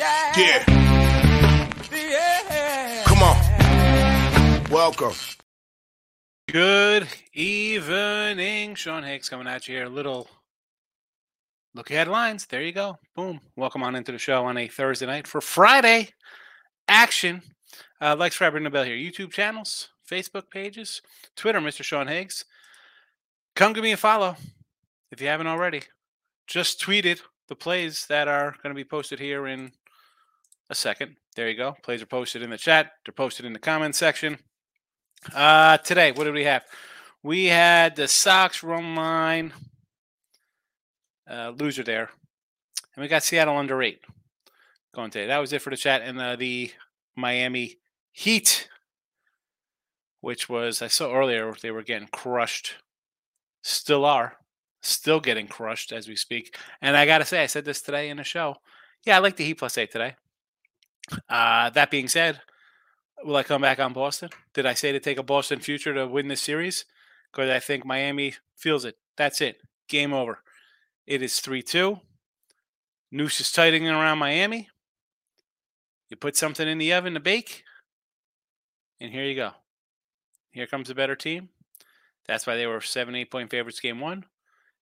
Yeah. Yeah. Yeah. Come on. Welcome. Good evening. Sean Higgs coming at you here. A little Look Ahead Lines. There you go. Boom. Welcome on into the show on a Thursday night for Friday action. Uh, like, subscribe, ring the bell here. YouTube channels, Facebook pages, Twitter, Mr. Sean Higgs. Come give me a follow if you haven't already. Just tweeted the plays that are going to be posted here in a second. There you go. Plays are posted in the chat. They're posted in the comment section. Uh, today, what did we have? We had the Sox run line uh, loser there, and we got Seattle under eight going today. That was it for the chat, and uh, the Miami Heat, which was I saw earlier they were getting crushed, still are, still getting crushed as we speak. And I gotta say, I said this today in the show. Yeah, I like the Heat plus eight today. Uh, that being said, will I come back on Boston? Did I say to take a Boston future to win this series? Because I think Miami feels it. That's it. Game over. It is 3 2. Noose is tightening around Miami. You put something in the oven to bake, and here you go. Here comes a better team. That's why they were seven, eight point favorites game one,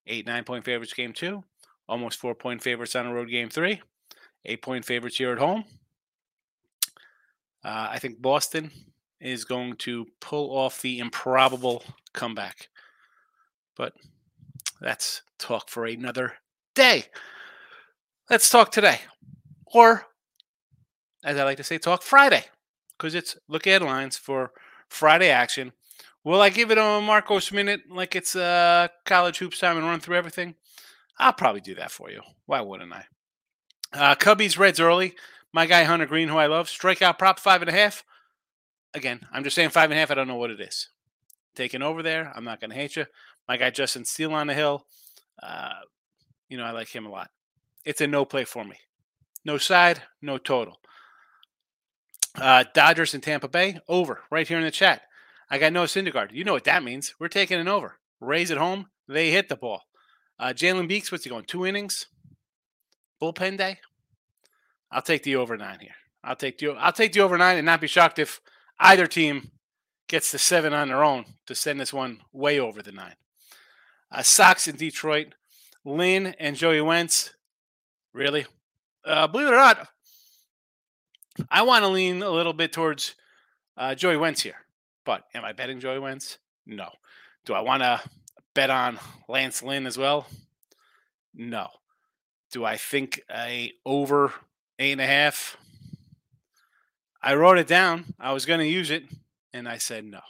eight, nine point favorites game two, almost four point favorites on the road game three, eight point favorites here at home. Uh, I think Boston is going to pull off the improbable comeback. But that's talk for another day. Let's talk today. Or, as I like to say, talk Friday. Because it's Look Ahead Lines for Friday action. Will I give it a Marcos minute like it's uh, college hoops time and run through everything? I'll probably do that for you. Why wouldn't I? Uh, Cubbies Reds early. My guy Hunter Greene, who I love, strikeout prop five and a half. Again, I'm just saying five and a half. I don't know what it is. Taking over there. I'm not going to hate you. My guy Justin Steele on the hill. Uh, you know, I like him a lot. It's a no play for me. No side, no total. Uh, Dodgers in Tampa Bay over right here in the chat. I got Noah Syndergaard. You know what that means. We're taking an over. Rays at home. They hit the ball. Uh, Jalen Beeks, what's he going? Two innings. Bullpen day. I'll take the over nine here. I'll take the I'll take the over nine and not be shocked if either team gets the seven on their own to send this one way over the nine. Uh, Sox in Detroit. Lynn and Joey Wentz. Really? Uh, believe it or not, I want to lean a little bit towards uh, Joey Wentz here. But am I betting Joey Wentz? No. Do I want to bet on Lance Lynn as well? No. Do I think a over eight and a half? I wrote it down. I was going to use it, and I said no.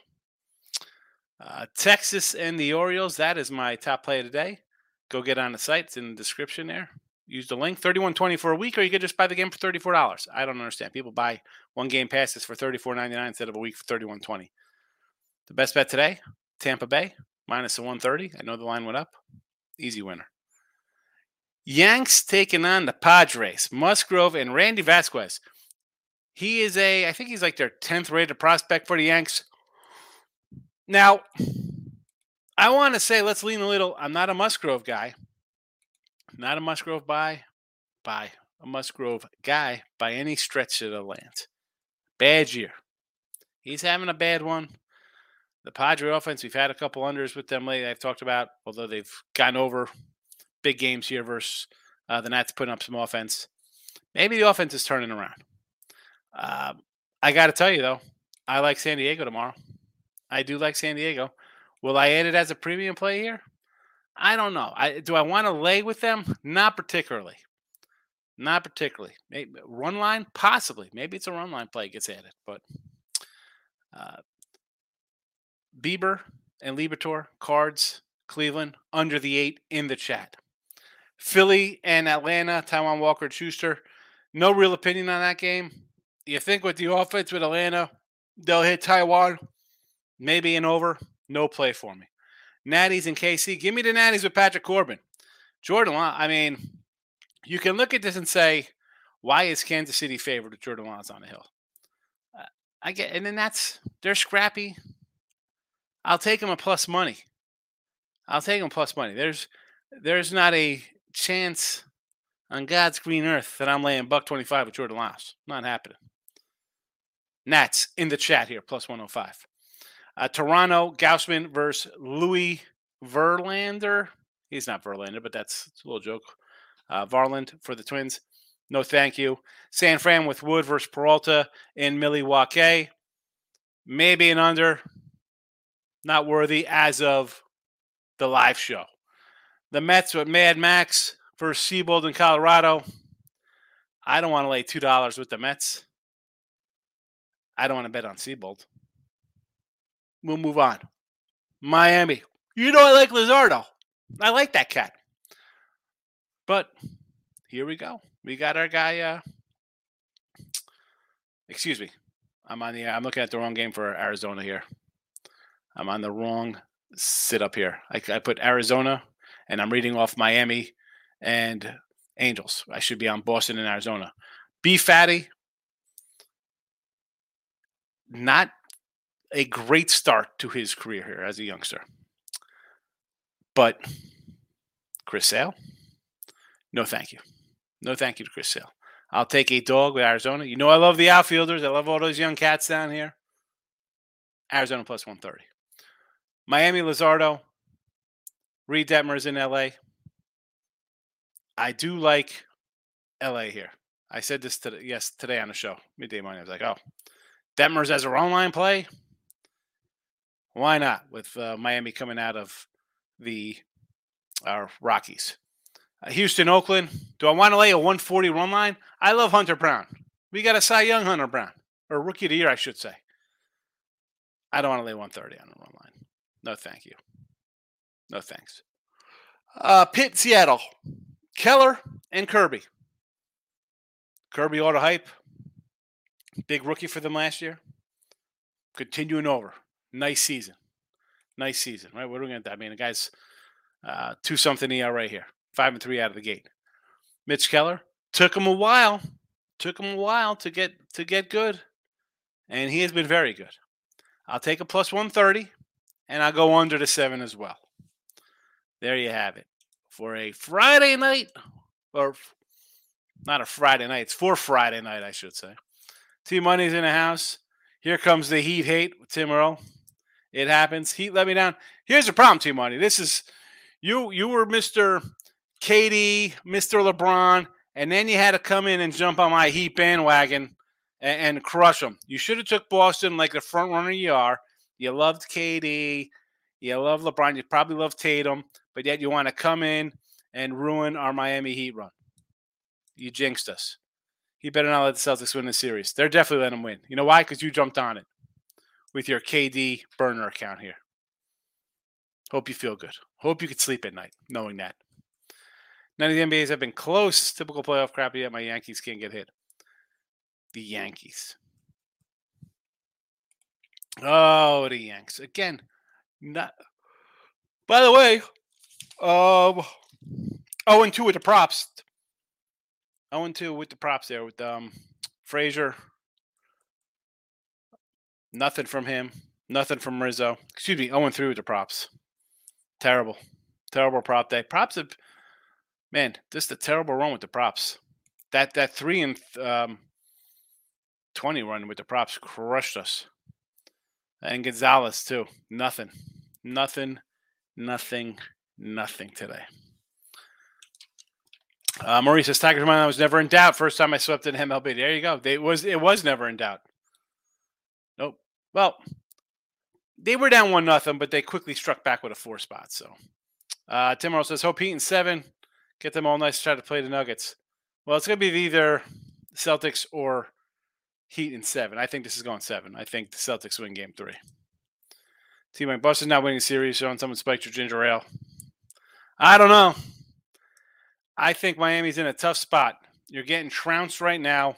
Uh, Texas and the Orioles. That is my top play of the day. Go get on the site. It's in the description there. Use the link. Thirty-one twenty for a week, or you could just buy the game for thirty-four dollars. I don't understand. People buy one game passes for thirty-four ninety-nine instead of a week for thirty-one twenty. The best bet today: Tampa Bay minus the one thirty. I know the line went up. Easy winner. Yanks taking on the Padres. Musgrove and Randy Vasquez. He is a, I think he's like their 10th rated prospect for the Yanks. Now, I want to say, let's lean a little. I'm not a Musgrove guy. Not a Musgrove by, by a Musgrove guy by any stretch of the land. Bad year. He's having a bad one. The Padre offense, we've had a couple unders with them lately. I've talked about, although they've gone over big games here versus uh, the Nats putting up some offense. Maybe the offense is turning around. Uh, I got to tell you, though, I like San Diego tomorrow. I do like San Diego. Will I add it as a premium play here? I don't know. I do I want to lay with them? Not particularly. Not particularly. Maybe run line, possibly. Maybe it's a run line play gets added, but uh, Bieber and Liberatore cards Cleveland under the eight in the chat. Philly and Atlanta, Taijuan Walker Shuster. No real opinion on that game. You think with the offense with Atlanta, they'll hit Taijuan, maybe an over. No play for me. Natties and KC. Give me the Natties with Patrick Corbin. Jordan I mean, you can look at this and say, why is Kansas City favored with Jordan on the hill? Uh, I get, and then that's they're scrappy. I'll take them a plus money. I'll take them plus money. There's there's not a chance on God's green earth that I'm laying buck 25 with Jordan Lyles. Not happening. Nats in the chat here, plus 105. Uh, Toronto, Gausman versus Louis Verlander. He's not Verlander, but that's a little joke. Uh, Varland for the Twins. No, thank you. San Fran with Wood versus Peralta in Milwaukee. Maybe an under. Not worthy as of the live show. The Mets with Mad Max versus Seabold in Colorado. I don't want to lay two dollars with the Mets. I don't want to bet on Seabold. We'll move on. Miami. You know I like Luzardo. I like that cat. But here we go. We got our guy. Uh, excuse me. I'm on the. I'm looking at the wrong game for Arizona here. I'm on the wrong sit up here. I, I put Arizona, and I'm reading off Miami and Angels. I should be on Boston and Arizona. B Fatty not a great start to his career here as a youngster. But Chris Sale, no thank you. No thank you to Chris Sale. I'll take a dog with Arizona. You know I love the outfielders. I love all those young cats down here. Arizona plus 130. Miami Luzardo. Reid Detmers in LA. I do like LA here. I said this today, yes, today on the show, midday morning. I was like, oh, Detmers as a online play. Why not? With uh, Miami coming out of the uh, Rockies. Uh, Houston, Oakland. Do I want to lay a 140 run line? I love Hunter Brown. We got a Cy Young Hunter Brown, or rookie of the year, I should say. I don't want to lay 130 on the run line. No, thank you. No, thanks. Uh, Pitt, Seattle. Keller and Kirby. Kirby auto hype. Big rookie for them last year. Continuing over. Nice season. Nice season, right? What are we going to do? I mean, the guy's uh, two something ERA here, five and three out of the gate. Mitch Keller took him a while, took him a while to get to get good, and he has been very good. I'll take a plus one thirty, and I'll go under the seven as well. There you have it for a Friday night, or not a Friday night. It's for Friday night, I should say. T Money's in the house. Here comes the heat hate with Tim Earl. It happens. Heat let me down. Here's the problem, T Money. This is you. You were Mister KD, Mister LeBron, and then you had to come in and jump on my Heat bandwagon and, and crush them. You should have took Boston like the front runner you are. You loved KD. You love LeBron. You probably love Tatum, but yet you want to come in and ruin our Miami Heat run. You jinxed us. You better not let the Celtics win the series. They're definitely letting them win. You know why? Because you jumped on it with your KD burner account here. Hope you feel good. Hope you could sleep at night knowing that. None of the NBAs have been close. Typical playoff crap, yet my Yankees can't get hit. The Yankees. Oh, the Yanks. Again, not. By the way, um, oh, and 2 with the props. Oh, and 2 with the props there with um Frazier. Nothing from him. Nothing from Rizzo. Excuse me, 0 3 with the props. Terrible. Terrible prop day. Props have man, just a terrible run with the props. That that three and um, twenty run with the props crushed us. And Gonzalez too. Nothing. Nothing. Nothing. Nothing today. Uh, Maurice says Tigers mind was never in doubt. First time I swept in MLB. There you go. It was it was never in doubt. Nope. Well, they were down one nothing, but they quickly struck back with a four spot. So uh, Tim Earl says hope and seven get them all nice. Try to play the Nuggets. Well, it's going to be either Celtics or Heat in seven. I think this is going seven. I think the Celtics win game three. Team Mike Boston's not winning series, showing someone spiked your ginger ale. I don't know. I think Miami's in a tough spot. You're getting trounced right now.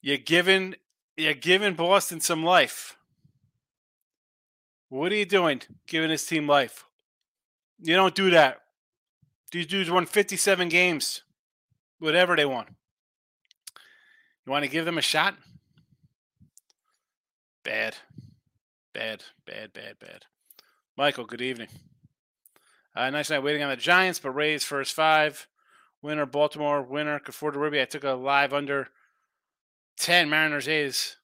You're giving you're giving Boston some life. What are you doing? Giving this team life. You don't do that. These dudes won 57 games. Whatever they won. You want to give them a shot? Bad. Bad, bad, bad, bad. Michael, good evening. Uh, nice night waiting on the Giants, but Rays first five. winner. Baltimore winner. Conforto Ruby. I took a live under 10 Mariners A's.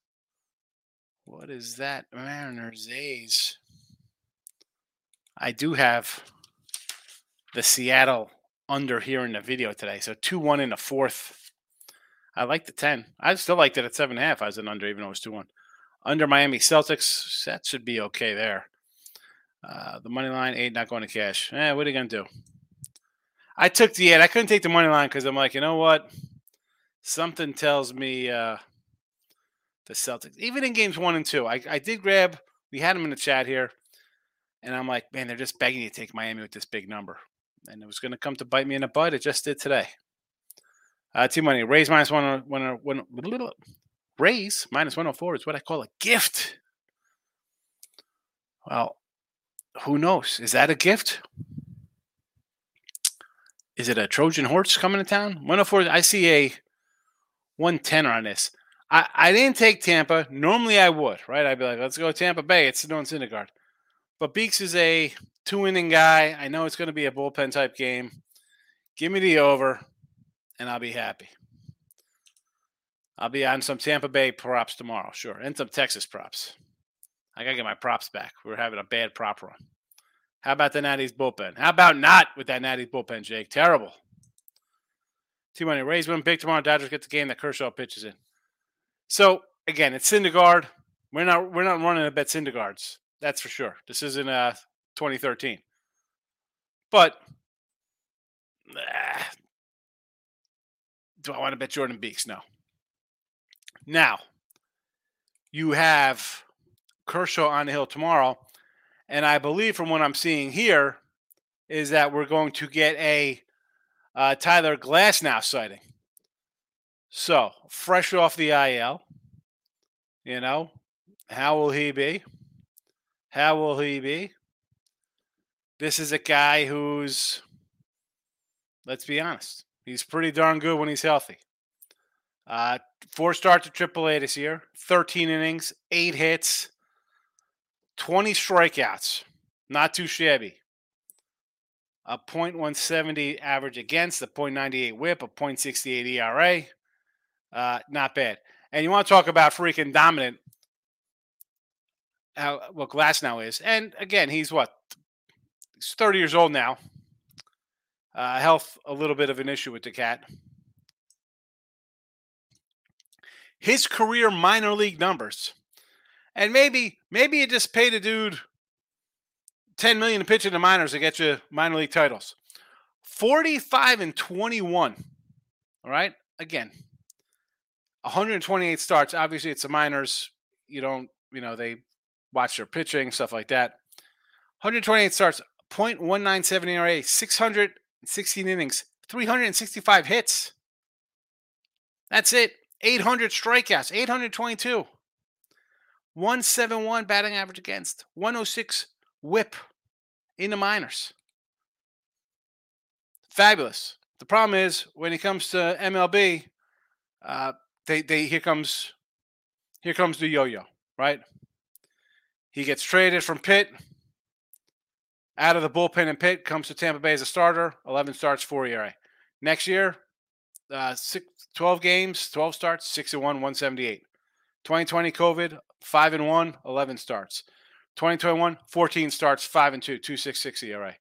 What is that? Mariners A's. I do have the Seattle under here in the video today. So 2 1 in the fourth. I like the 10. I still liked it at 7.5 I was an under, even though it was 2 1. Under Miami Celtics, that should be okay there. Uh, the money line, 8 not going to cash. Eh, what are you to do? I took the 8. I couldn't take the money line because I'm like, you know what? Something tells me uh, the Celtics, even in games one and two, I, I did grab, we had them in the chat here. And I'm like, man, they're just begging you to take Miami with this big number. And it was going to come to bite me in the butt. It just did today. Uh, team money, Rays minus one, one, one, one Rays minus 104 is what I call a gift. Well, who knows? Is that a gift? Is it a Trojan horse coming to town? 104, I see a 110 on this. I, I didn't take Tampa. Normally I would, right? I'd be like, let's go Tampa Bay. It's Noah Syndergaard. But Beeks is a two inning guy. I know it's going to be a bullpen type game. Give me the over, and I'll be happy. I'll be on some Tampa Bay props tomorrow, sure, and some Texas props. I gotta get my props back. We are having a bad prop run. How about the Natty's bullpen? How about not with that Natty's bullpen, Jake? Terrible. Too many Rays win big tomorrow. Dodgers get the game that Kershaw pitches in. So again, it's Syndergaard. We're not we're not running a bet Syndergaards. That's for sure. This isn't uh 2013. But ah, do I want to bet Jordan Beeks? No. Now, you have Kershaw on the hill tomorrow. And I believe from what I'm seeing here is that we're going to get a uh, Tyler Glasnow sighting. So, fresh off the IL, you know, how will he be? How will he be? This is a guy who's, let's be honest, he's pretty darn good when he's healthy. Uh, four starts at AAA this year, 13 innings, eight hits, 20 strikeouts. Not too shabby. A .170 average against, a .98 whip, a .68 ERA. Uh, not bad. And you want to talk about freaking dominant how what Glasnow is. And again, he's what he's 30 years old now. Uh, health a little bit of an issue with the cat. His career minor league numbers, and maybe maybe you just paid a dude 10 million to pitch in the minors to get you minor league titles. 45 and 21. All right. Again, 128 starts. Obviously, it's the minors. You don't, you know, they watch their pitching, stuff like that. 128 starts, 0.197 ERA, 616 innings, 365 hits. That's it. 800 strikeouts, 822. 171 batting average against, 106 whip in the minors. Fabulous. The problem is when it comes to MLB, uh, they they here comes here comes the yo-yo, right? He gets traded from Pitt out of the bullpen and Pitt, comes to Tampa Bay as a starter, 11 starts, 4 ERA. Next year, uh, six, 12 games, 12 starts, 6 and 1, 178. 2020 COVID, 5 and 1, 11 starts. 2021, 14 starts, 5 and 2, 266 ERA.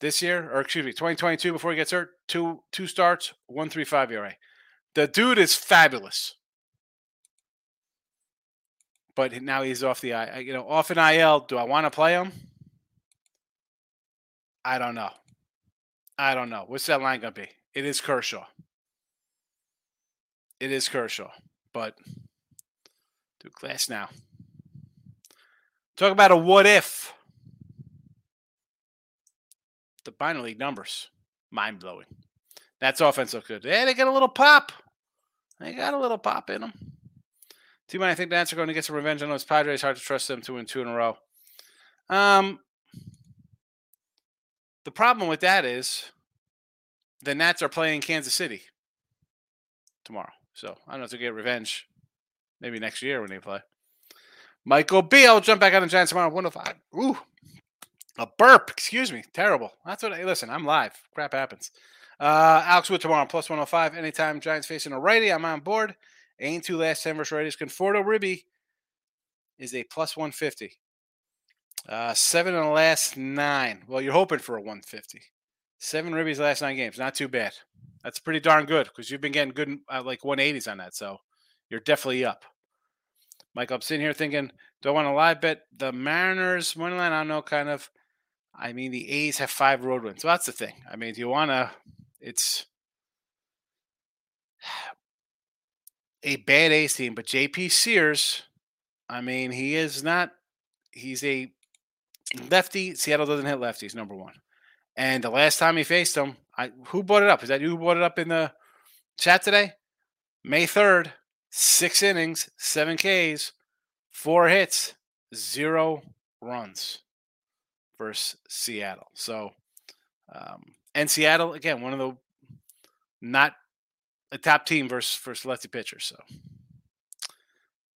This year, or excuse me, 2022 before he gets hurt, two two starts, 135 ERA. The dude is fabulous but now he's off the I, you know off an IL. Do I want to play him? I don't know. I don't know. What's that line gonna be? It is Kershaw. It is Kershaw, but do Glasnow. Talk about a what if. The minor league numbers, mind blowing. That's offense looks good. Yeah, they got a little pop. They got a little pop in them. Team, I think the Nats are going to get some revenge on those Padres. Hard to trust them two and two in a row. Um, the problem with that is the Nats are playing Kansas City tomorrow. So I don't know if they get revenge. Maybe next year when they play. Michael B. I'll jump back on the Giants tomorrow. 105. Ooh. A burp. Excuse me. Terrible. That's what I listen. I'm live. Crap happens. Uh, Alex Wood tomorrow, plus 105. Anytime Giants facing a righty, I'm on board. Ain't two last 10 versus righties. Conforto Ribby is a plus 150. Uh, seven in the last nine. Well, you're hoping for a 150. Seven ribbies last nine games. Not too bad. That's pretty darn good because you've been getting good uh, like 180s on that. So you're definitely up. Mike, I'm sitting here thinking, do I want to live bet the Mariners money line? I don't know, kind of. I mean, the A's have five road wins. So that's the thing. I mean, do you want to? It's a bad A's team, but JP Sears, I mean, he is not. He's a lefty. Seattle doesn't hit lefties. Number one. And the last time he faced them, I who brought it up? Is that you who brought it up in the chat today? May third, six innings, seven Ks, four hits, zero runs versus Seattle. So, um, and Seattle again, one of the not a top team versus versus lefty pitchers. So,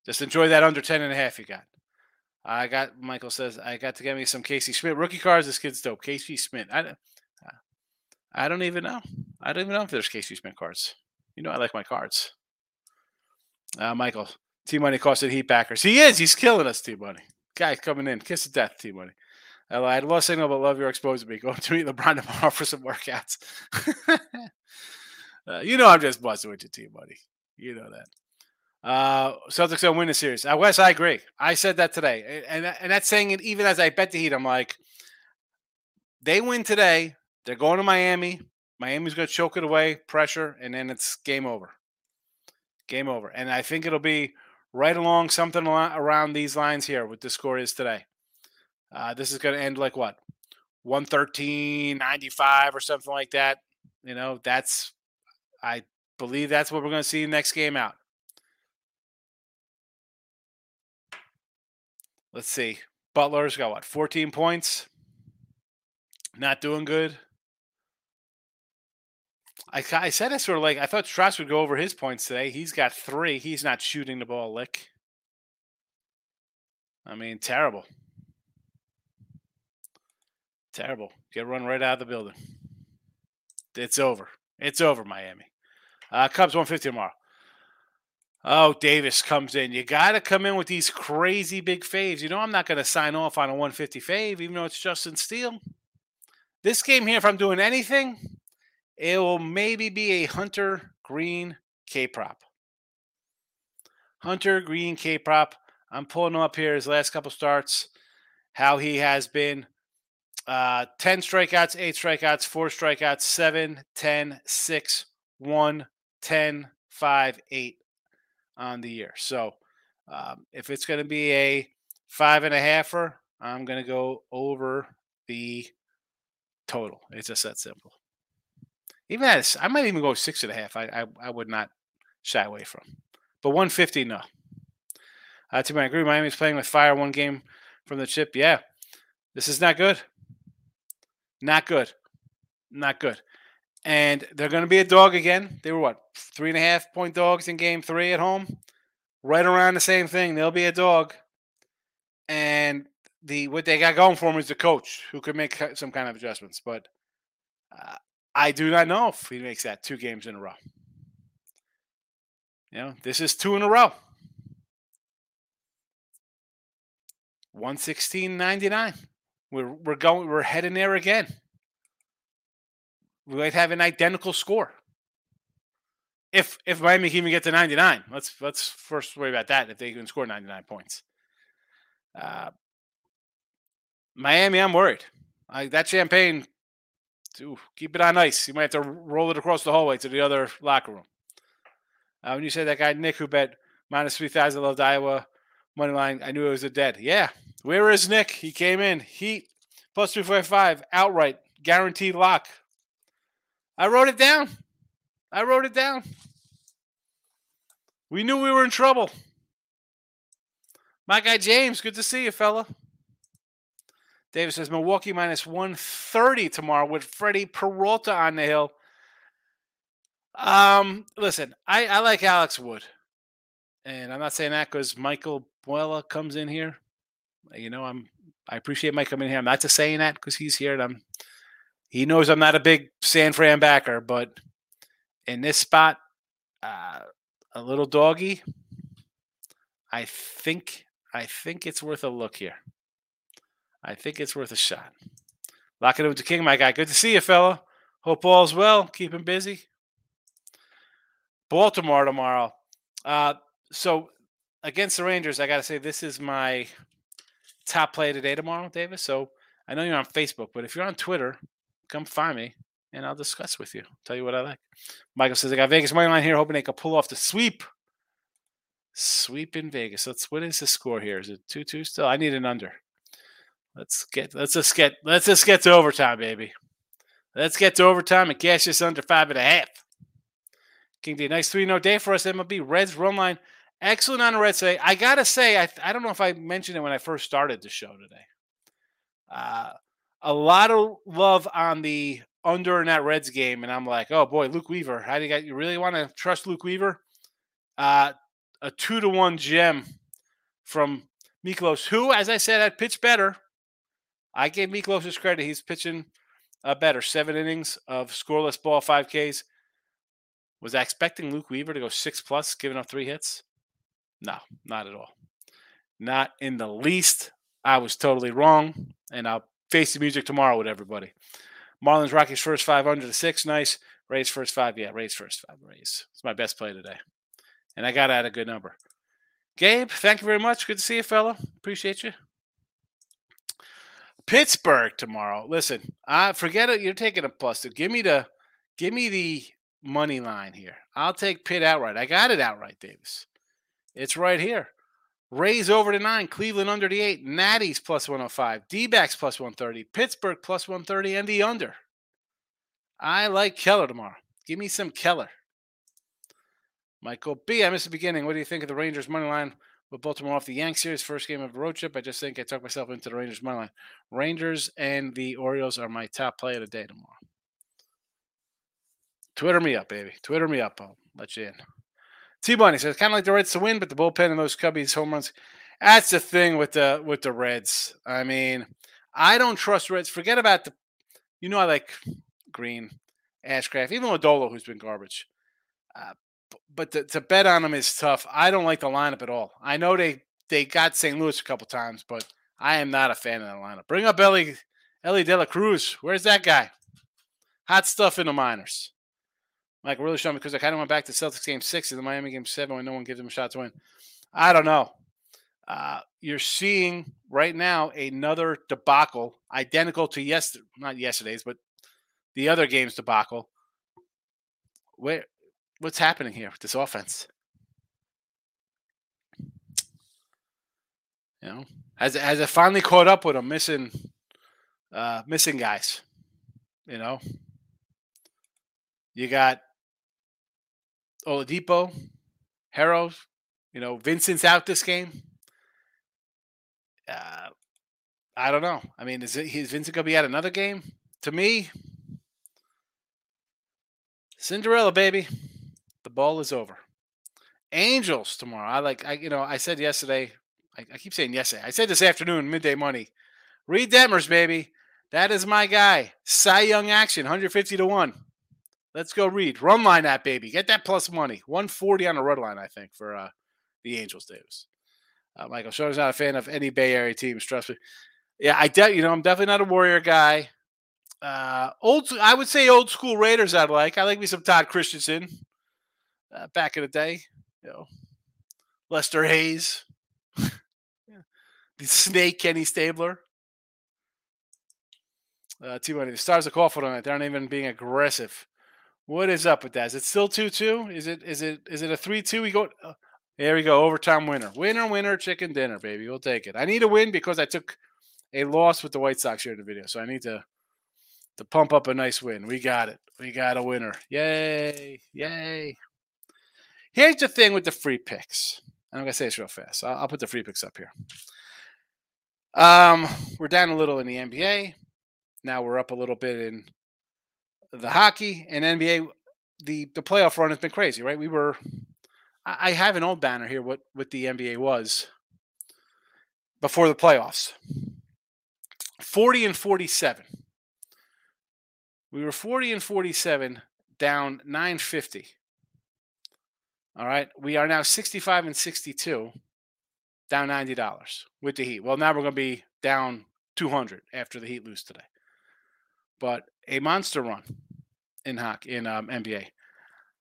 just enjoy that under 10 and a half you got. I got Michael says I got to get me some Casey Schmitt rookie cards. This kid's dope. Casey Schmitt. I, I don't even know. I don't even know if there's Casey Schmitt cards. You know I like my cards. Uh, Michael T Money costed Heat backers. He is. He's killing us. T Money. Guy coming in. Kiss of death. T Money. I lied. Lost signal, but love your exposing me. Going to meet LeBron tomorrow for some workouts. uh, you know I'm just busting with you, T Money. You know that. Uh, Celtics don't win the series. Uh, Wes, I agree. I said that today, and and that's saying it even as I bet the Heat. I'm like, they win today. They're going to Miami. Miami's going to choke it away, pressure, and then it's game over. Game over. And I think it'll be right along something around these lines here. What the score is today. Uh, this is going to end like what, 113, 95 or something like that. You know, that's I believe that's what we're going to see next game out. Let's see. Butler's got what, 14 points? Not doing good. I, I said it sort of like I thought Strus would go over his points today. He's got three. He's not shooting the ball lick. I mean, terrible. Terrible. Get run right out of the building. It's over. It's over, Miami. Uh, Cubs 150 tomorrow. Oh, Davis comes in. You got to come in with these crazy big faves. You know, I'm not going to sign off on a 150 fave, even though it's Justin Steele. This game here, if I'm doing anything, it will maybe be a Hunter Greene K prop. Hunter Greene K prop. I'm pulling him up here his last couple starts, how he has been uh, 10 strikeouts, 8 strikeouts, 4 strikeouts, 7, 10, 6, 1, 10, 5, 8 on the year. So um, if it's going to be a five and a halfer, I'm going to go over the total. It's just that simple. Even at I might even go six and a half. I I, I would not shy away from. But 150, no. Uh, to my agree, Miami's playing with fire one game from the chip. Yeah, this is not good. Not good. Not good. And they're going to be a dog again. They were what three and a half point dogs in game three at home. Right around the same thing. They'll be a dog. And the what they got going for them is the coach who could make some kind of adjustments. But uh, I do not know if he makes that two games in a row. You know, this is two in a row. 116.99. We're we're going we're heading there again. We might have an identical score. If if Miami can even get to 99, let's let's first worry about that. If they can score 99 points. Uh, Miami, I'm worried. I, that champagne Ooh, keep it on ice. You might have to roll it across the hallway to the other locker room. Uh, when you said that guy Nick who bet minus three thousand loved Iowa money line, I knew it was a dead. Yeah, where is Nick? He came in Heat plus two forty five outright guaranteed lock. I wrote it down. I wrote it down. We knew we were in trouble. My guy James, good to see you, fella. Davis says Milwaukee minus 130 tomorrow with Freddie Peralta on the hill. Um, listen, I, I like Alex Wood. And I'm not saying that because Michael Buella comes in here. You know, I'm I appreciate Mike coming here. I'm not just saying that because he's here and I'm He knows I'm not a big San Fran backer, but in this spot, uh, a little doggy. I think I think it's worth a look here. I think it's worth a shot. Lock it the king, my guy. Good to see you, fella. Hope all's well. Keep him busy. Baltimore tomorrow. Uh, so against the Rangers, I got to say this is my top play today tomorrow, Davis. So I know you're on Facebook, but if you're on Twitter, come find me and I'll discuss with you. Tell you what I like. Michael says I got Vegas money line here, hoping they can pull off the sweep. Sweep in Vegas. Let's. What is the score here? Is it two two still? I need an under. Let's get. Let's just get. Let's just get to overtime, baby. Let's get to overtime and cash this under five and a half. King D, nice 3 0 day for us, MLB. Reds run line. Excellent on the Reds today. I got to say, I, I don't know if I mentioned it when I first started the show today. Uh, a lot of love on the under in that Reds game, and I'm like, oh boy, Luke Weaver. How do you got? You really want to trust Luke Weaver? Uh, a two to one gem from Miklos, who, as I said, had pitched better. I gave Miklos his credit. He's pitching uh, better. Seven innings of scoreless ball, five Ks. Was I expecting Luke Weaver to go six plus, giving up three hits? No, not at all. Not in the least. I was totally wrong. And I'll face the music tomorrow with everybody. Marlins Rockies first five under the six. Nice. Rays first five. Yeah, Rays first five. Rays. It's my best play today. And I got out a good number. Gabe, thank you very much. Good to see you, fella. Appreciate you. Pittsburgh tomorrow. Listen, I forget it. You're taking a plus. So give me the give me the money line here. I'll take Pitt outright. I got it outright, Davis. It's right here. Rays over to nine, Cleveland under the eight, Natty's plus 105, D backs plus 130, Pittsburgh plus 130, and the under. I like Keller tomorrow. Give me some Keller. Michael B. I missed the beginning. What do you think of the Rangers money line with Baltimore off the Yanks series? First game of the road trip. I just think I talked myself into the Rangers money line. Rangers and the Orioles are my top play of the day tomorrow. Twitter me up, baby. Twitter me up. I'll let you in. T Bunny says kind of like the Reds to win, but the bullpen and those Cubbies home runs. That's the thing with the with the Reds. I mean, I don't trust Reds. Forget about the. You know, I like Greene, Ashcraft, even Lodolo, who's been garbage. Uh, but to, to bet on them is tough. I don't like the lineup at all. I know they they got St. Louis a couple times, but I am not a fan of that lineup. Bring up Elly Elly De La Cruz. Where's that guy? Hot stuff in the minors. Like really showing because I kind of went back to Celtics game six and the Miami game seven when no one gives them a shot to win. I don't know. Uh, you're seeing right now another debacle, identical to yesterday, not yesterday's, but the other game's debacle. Where, what's happening here with this offense? You know, has has it finally caught up with them missing, uh, missing guys? You know, you got Oladipo, Herro, you know, Vincent's out this game. Uh, I don't know. I mean, is, it, is Vincent going to be at another game? To me, Cinderella, baby. Ball is over. Angels tomorrow. I like, I you know, I said yesterday, I, I keep saying yesterday. I said this afternoon, midday money. Reid Detmers, baby. That is my guy. Cy Young action, 150 to 1. Let's go Reid. Run line that baby. Get that plus money. 140 on a run line, I think, for uh, the Angels, Davis. Uh, Michael Schroeder's not a fan of any Bay Area teams. Trust me. Yeah, I de- you know I'm definitely not a Warrior guy. Uh, old, I would say old school Raiders. I'd like. I like me some Todd Christensen. Uh, back in the day, you know, Lester Hayes, the Snake Kenny Stabler. Uh, T Money. The Stars are call for tonight. They aren't even being aggressive. What is up with that? Is it still two two? Is it is it is it a three two? We go. Uh, there we go. Overtime winner. Winner, winner, chicken dinner, baby. We'll take it. I need a win because I took a loss with the White Sox here in the video. So I need to to pump up a nice win. We got it. We got a winner. Yay. Yay. Here's the thing with the free picks. I'm gonna say this real fast. I'll, I'll put the free picks up here. Um, we're down a little in the NBA. Now we're up a little bit in the hockey and NBA, the the playoff run has been crazy, right? We were, I have an old banner here. What what the NBA was before the playoffs. Forty and forty-seven. We were 40 and 47, down 950. All right. We are now 65 and 62, down $90 with the Heat. Well, now we're going to be down 200 after the Heat lose today. But a monster run in hockey in um, NBA.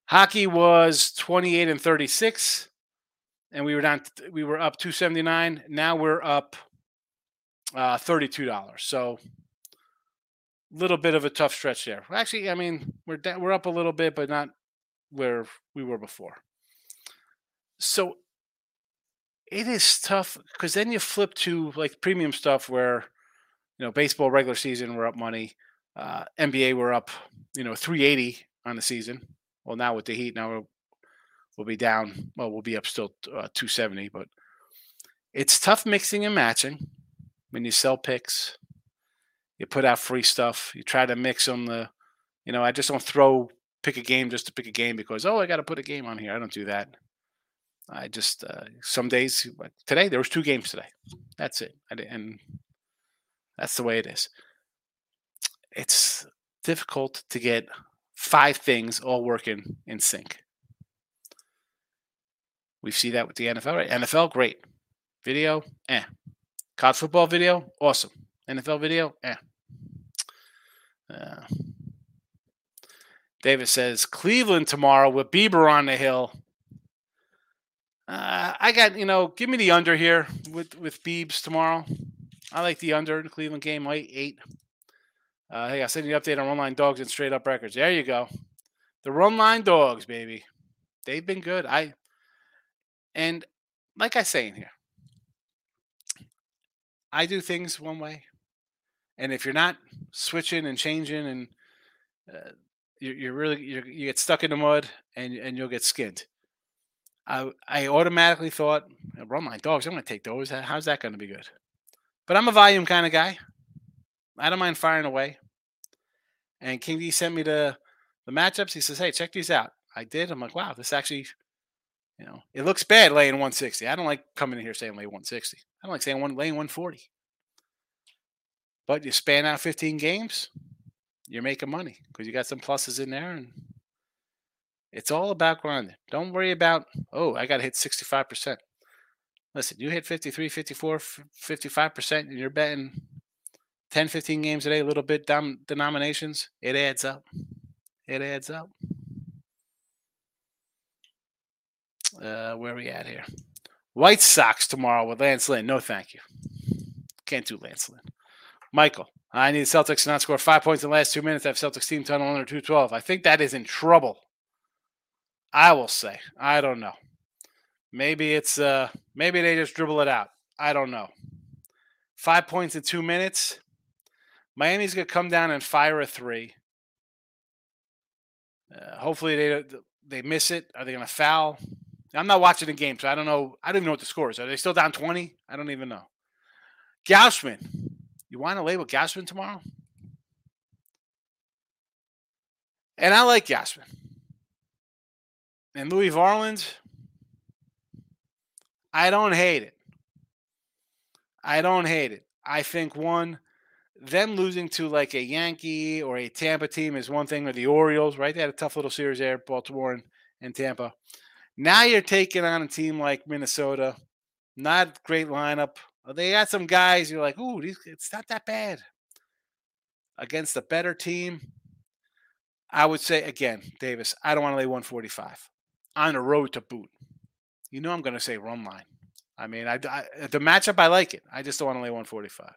Hockey was 28 and 36, and we were down. We were up 279. Now we're up uh, $32. So a little bit of a tough stretch there. Actually, I mean we're we're up a little bit, but not where we were before. So it is tough because then you flip to like premium stuff where you know baseball regular season we're up money, uh, NBA we're up you know 380 on the season. Well, now with the Heat, now we'll, be down. Well, we'll be up still uh, 270, but it's tough mixing and matching when you sell picks. You put out free stuff. You try to mix them. The you know I just don't throw pick a game just to pick a game because oh I got to put a game on here. I don't do that. I just uh, some days like today there was two games today. That's it, and that's the way it is. It's difficult to get five things all working in sync. We see that with the NFL, right? NFL, great. Video, eh. College football video, awesome. NFL video, eh. Uh, David says Cleveland tomorrow with Bieber on the hill. Uh, I got you know, give me the under here with with Beebs tomorrow. I like the under in the Cleveland game, eight eight. Uh, hey, I sent you an update on Run Line Dogs and Straight Up Records. There you go, the Run Line Dogs, baby. They've been good. I and like I say in here, I do things one way, and if you're not switching and changing, and uh, you're, you're really you get stuck in the mud, and and you'll get skinned. I I automatically thought, run my dogs. I'm going to take those. How's that going to be good? But I'm a volume kind of guy. I don't mind firing away. And King D sent me the the matchups. He says, "Hey, check these out." I did. I'm like, "Wow, this actually, you know, it looks bad laying 160." I don't like coming in here saying lay 160. I don't like saying one laying 140. But you span out 15 games, you're making money because you got some pluses in there and it's all about grinding. Don't worry about, oh, I got to hit 65%. Listen, you hit 53, 54, 55%, and you're betting 10, 15 games a day, a little bit down denominations. It adds up. It adds up. Uh, where are we at here? White Sox tomorrow with Lance Lynn. No, thank you. Can't do Lance Lynn. Michael, I need Celtics to not score five points in the last two minutes. I have Celtics team tunnel under 212. I think that is in trouble. I will say. I don't know. Maybe it's uh maybe they just dribble it out. I don't know. Five points in two minutes. Miami's gonna come down and fire a three. Uh, hopefully they they miss it. Are they gonna foul? I'm not watching the game, so I don't know. I don't even know what the score is. Are they still down 20? I don't even know. Gausman. You want to label Gausman tomorrow? And I like Gausman. And Louis Varland, I don't hate it. I don't hate it. I think one, them losing to like a Yankee or a Tampa team is one thing, or the Orioles, right? They had a tough little series there, Baltimore and, and Tampa. Now you're taking on a team like Minnesota, not great lineup. Uh, they got some guys you're like, ooh, it's not that bad. Against a better team, I would say again, Davis, I don't want to lay 145 on the road to boot. You know I'm going to say run line. I mean, I, I, the matchup I like it. I just don't want to lay 145.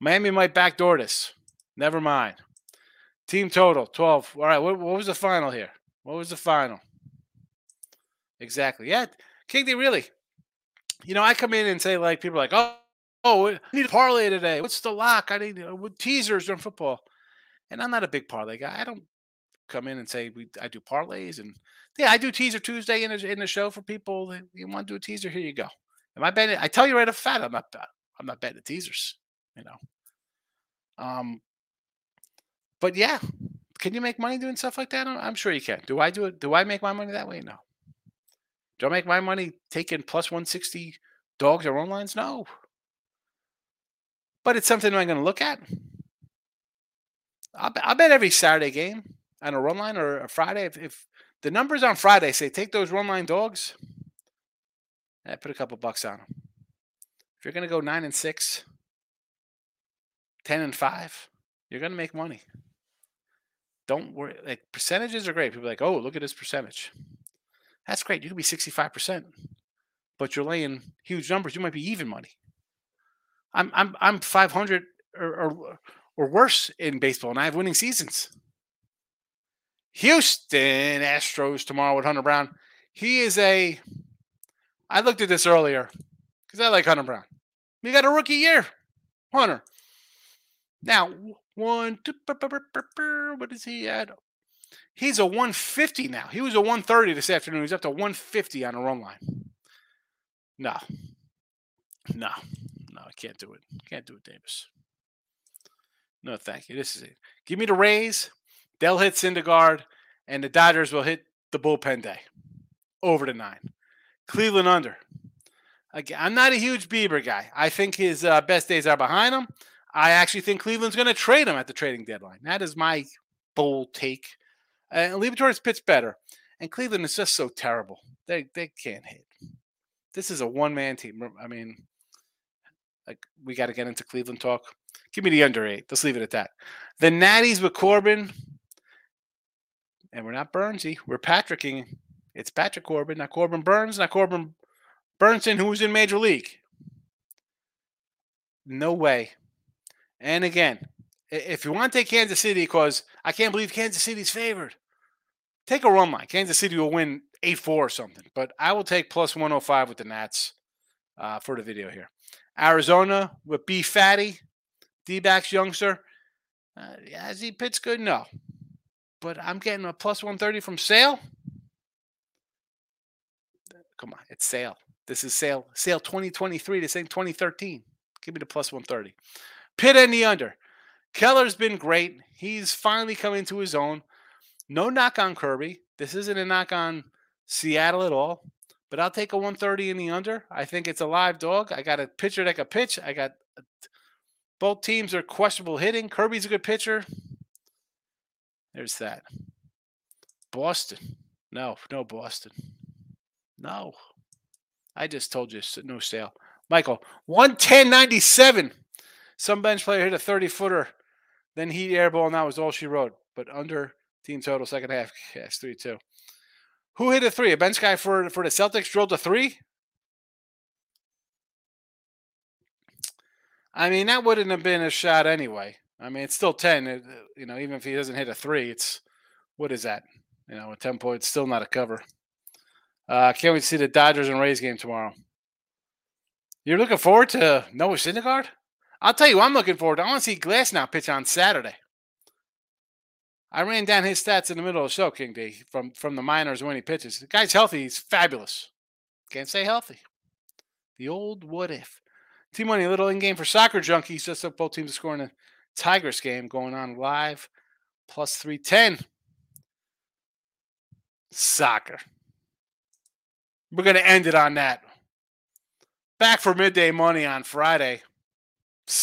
Miami might backdoor this. Never mind. Team total 12. All right, what, what was the final here? What was the final? Exactly. Yeah, King D really. You know, I come in and say like people are like, oh, oh, I need a parlay today. What's the lock? I need uh, teasers during football. And I'm not a big parlay guy. I don't come in and say we I do parlays and yeah, I do teaser Tuesday in the, in the show for people. That you want to do a teaser? Here you go. Am I betting? I tell you right off fat, I'm not. I'm not betting the teasers. You know. Um. But yeah, can you make money doing stuff like that? I'm sure you can. Do I do it? Do I make my money that way? No. Do I make my money taking plus 160 dogs or run lines? No. But it's something I'm going to look at. I'll bet every Saturday game on a run line or a Friday. If, if the numbers on Friday say take those run line dogs, I put a couple bucks on them. If you're going to go nine and six, 10 and five, you're going to make money. Don't worry. Like percentages are great. People are like, oh, look at this percentage. That's great. You could be 65%, but you're laying huge numbers. You might be even money. I'm I'm I'm 500 or, or or worse in baseball, and I have winning seasons. Houston Astros tomorrow with Hunter Brown. He is a. I looked at this earlier because I like Hunter Brown. We got a rookie year, Hunter. Now one, two, what is he at? He's a 150 now. He was a 130 this afternoon. He's up to 150 on a run line. No, no, no, I can't do it. Can't do it, Davis. No, thank you. This is it. Give me the Rays. They'll hit Syndergaard, and the Dodgers will hit the bullpen day. Over to nine. Cleveland under. Again, I'm not a huge Bieber guy. I think his uh, best days are behind him. I actually think Cleveland's going to trade him at the trading deadline. That is my bold take. And uh, Liberatore's pitch better. And Cleveland is just so terrible. They they can't hit. This is a one man team. I mean, like we got to get into Cleveland talk. Give me the under eight. Let's leave it at that. The Natties with Corbin, and we're not Burnsy. We're Patricking. It's Patrick Corbin, not Corbin Burnes, not Corbin Bernsen, who was in Major League. No way. And again, if you want to take Kansas City, because I can't believe Kansas City's favored, take a run line. Kansas City will win 8 4 or something. But I will take plus 105 with the Nats uh, for the video here. Arizona with B Fatty, D backs youngster. Uh, has he pitched good? No. But I'm getting a plus 130 from Sale. Come on, it's Sale. This is Sale. Sale 2023. This ain't 2013. Give me the plus 130. Pitt and the under. Keller's been great. He's finally coming to his own. No knock on Kirby. This isn't a knock on Seattle at all. But I'll take a 130 in the under. I think it's a live dog. I got a pitcher that can pitch. I got uh, both teams are questionable hitting. Kirby's a good pitcher. There's that. Boston. No, no Boston. No. I just told you no sale. Michael, 110.97. Some bench player hit a 30 footer, then he airball, and that was all she wrote. But under team total second half, yes, 3 2. Who hit a three? A bench guy for, for the Celtics drilled a three? I mean, that wouldn't have been a shot anyway. I mean, it's still 10. It, you know, even if he doesn't hit a three, it's what is that? You know, a 10 point, still not a cover. Uh, can't wait to see the Dodgers and Rays game tomorrow. You're looking forward to Noah Syndergaard? I'll tell you, I'm looking forward. To. I want to see Glasnow pitch on Saturday. I ran down his stats in the middle of the show, King D, from from the minors when he pitches. The guy's healthy. He's fabulous. Can't say healthy. The old what if. Team Money, little in game for soccer junkies. Just up both teams scoring a Tigers game going on live. Plus 310. Soccer. We're going to end it on that. Back for midday money on Friday.